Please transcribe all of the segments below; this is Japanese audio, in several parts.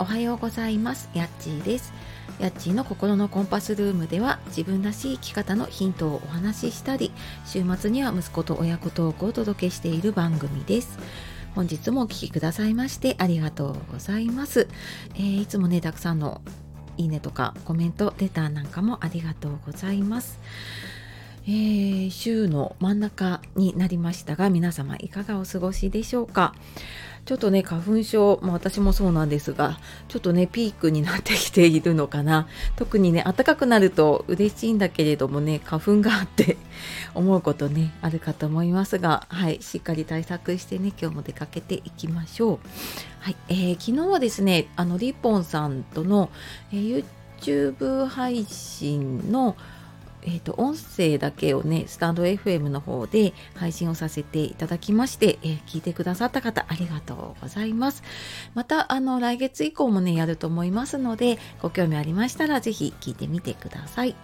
おはようございます。やっちーです。やっちーの心のコンパスルームでは自分らしい生き方のヒントをお話ししたり週末には息子と親子トークをお届けしている番組です。本日もお聴きくださいましてありがとうございます、えー、いつもねたくさんのいいねとかコメントレターなんかもありがとうございます。えー、週の真ん中になりましたが皆様いかがお過ごしでしょうか？ちょっとね花粉症、まあ、私もそうなんですがちょっとねピークになってきているのかな。特にね暖かくなると嬉しいんだけれどもね花粉があって 思うことねあるかと思いますがはいしっかり対策してね今日も出かけていきましょう。はい、えー、昨日はですねあのリポンさんとの、えー、YouTube 配信のえーと、音声だけをねスタンド FM の方で配信をさせていただきまして、えー、聞いてくださった方ありがとうございます。またあの来月以降もねやると思いますのでご興味ありましたら是非聞いてみてください。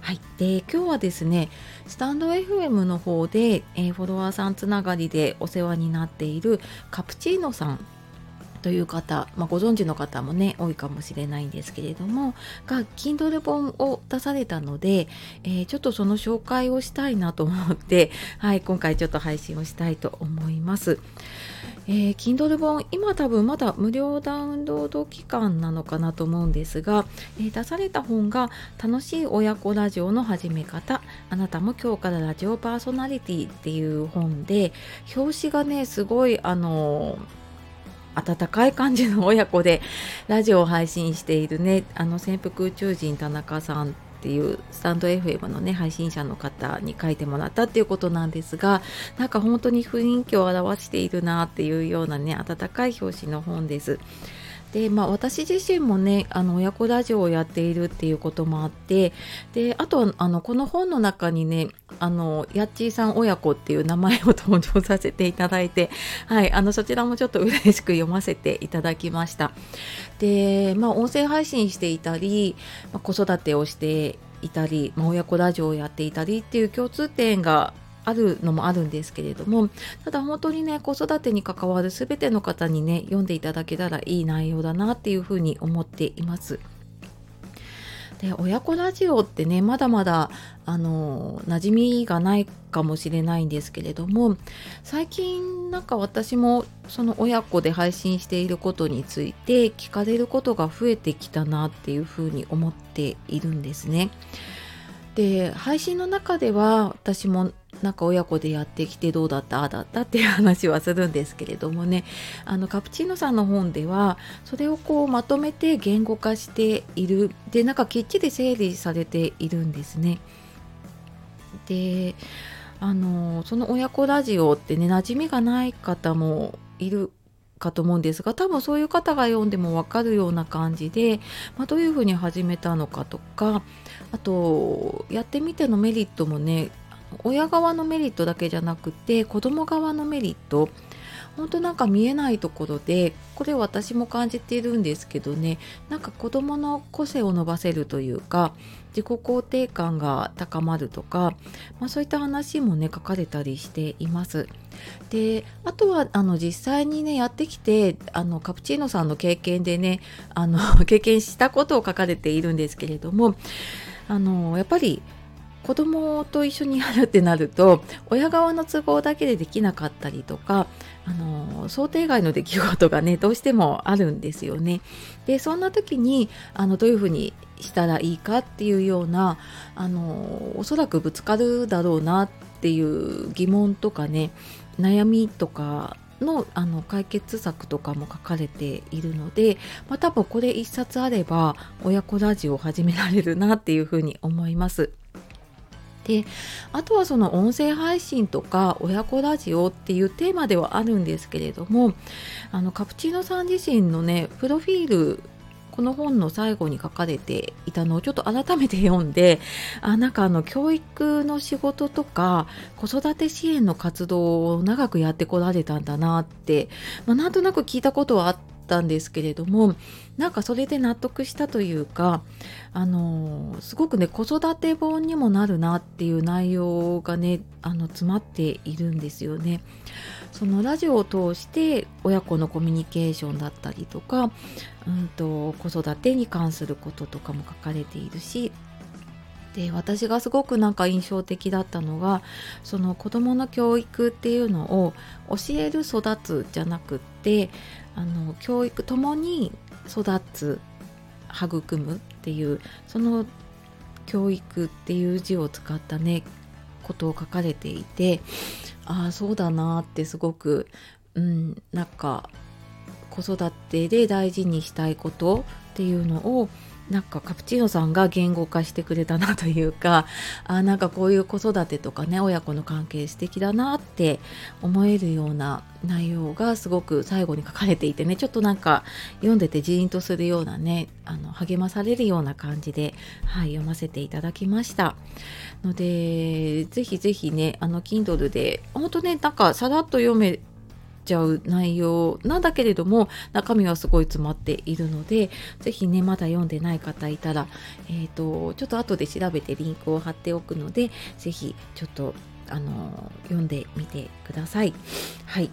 はい、で今日はですねスタンド FM の方で、えー、フォロワーさんつながりでお世話になっているカプチーノさんという方、まあ、ご存知の方もね多いかもしれないんですけれどもが Kindle 本を出されたので、えー、ちょっとその紹介をしたいなと思って、はい、今回ちょっと配信をしたいと思います。えー、Kindle 本今多分まだ無料ダウンロード期間なのかなと思うんですが、えー、出された本が「楽しい親子ラジオの始め方あなたも今日からラジオパーソナリティ」っていう本で表紙がねすごいあのー温かい感じの親子でラジオを配信しているねあの潜伏宇宙人田中さんっていうスタンド FM のね配信者の方に書いてもらったっていうことなんですがなんか本当に雰囲気を表しているなっていうようなね温かい表紙の本です。でまあ、私自身もねあの親子ラジオをやっているっていうこともあってであとあのこの本の中にねあのやっちーさん親子っていう名前を登場させていただいて、はい、あのそちらもちょっと嬉しく読ませていただきました。で、まあ、音声配信していたり、まあ、子育てをしていたり、まあ、親子ラジオをやっていたりっていう共通点があるのもあるんですけれどもただ本当にね子育てに関わる全ての方にね読んでいただけたらいい内容だなっていうふうに思っています。で親子ラジオってねまだまだあの馴染みがないかもしれないんですけれども最近なんか私もその親子で配信していることについて聞かれることが増えてきたなっていうふうに思っているんですね。で配信の中では私もなんか親子でやってきてどうだったああだったっていう話はするんですけれどもねあのカプチーノさんの本ではそれをこうまとめて言語化しているでなんかきっちり整理されているんですね。であのその親子ラジオってね馴染みがない方もいるかと思うんですが多分そういう方が読んでも分かるような感じで、まあ、どういうふうに始めたのかとかあとやってみてのメリットもね親側のメリットだけじゃなくて子供側のメリット本当なんか見えないところでこれ私も感じているんですけどねなんか子どもの個性を伸ばせるというか自己肯定感が高まるとか、まあ、そういった話もね書かれたりしています。であとはあの実際にねやってきてあのカプチーノさんの経験でねあの経験したことを書かれているんですけれどもあのやっぱり子供と一緒にやるってなると親側の都合だけでできなかったりとかあの想定外の出来事がねどうしてもあるんですよね。でそんな時にあのどういうふうにしたらいいかっていうようなあのおそらくぶつかるだろうなっていう疑問とかね悩みとかのあの解決策とかも書かれているので、まあ、多分これ1冊あれば親子ラジオを始められるなっていうふうに思います。であとはその音声配信とか親子ラジオっていうテーマではあるんですけれどもあのカプチーノさん自身のねプロフィールこの本の最後に書かれていたのをちょっと改めて読んであなんかあの教育の仕事とか子育て支援の活動を長くやってこられたんだなって、まあ、なんとなく聞いたことはあってったんですけれどもなんかそれで納得したというかあのすごくね子育て本にもなるなっていう内容がねあの詰まっているんですよね。そのラジオを通して親子のコミュニケーションだったりとか、うんと、子育てに関することとかも書かれているしで私がすごくなんか印象的だったのがその子どもの教育っていうのを教える育つじゃなくってあの教育ともに育つ育むっていうその教育っていう字を使ったねことを書かれていてああそうだなってすごくうんなんか子育てで大事にしたいことっていうのをなんかカプチーノさんが言語化してくれたなというか あなんかこういう子育てとかね親子の関係素敵だなって思えるような内容がすごく最後に書かれていてねちょっとなんか読んでてジーンとするようなねあの励まされるような感じで、はい、読ませていただきました。のでぜひぜひねあの Kindle で本当ねなんかさらっと読めちゃう内容なんだけれども中身はすごい詰まっているので是非ねまだ読んでない方いたら、えーと、ちょっと後で調べてリンクを貼っておくので是非ちょっとあの読んでみてください。はい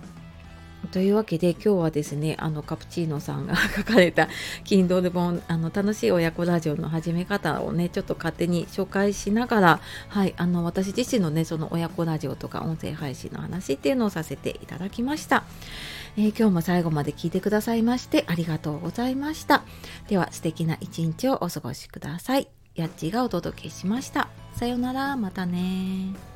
というわけで今日はですねあのカプチーノさんが 書かれた Kindle 本あの楽しい親子ラジオの始め方をねちょっと勝手に紹介しながらはいあの私自身のねその親子ラジオとか音声配信の話っていうのをさせていただきました、えー、今日も最後まで聞いてくださいましてありがとうございました。では素敵な一日をお過ごしください。やっちがお届けしました。さようなら。またね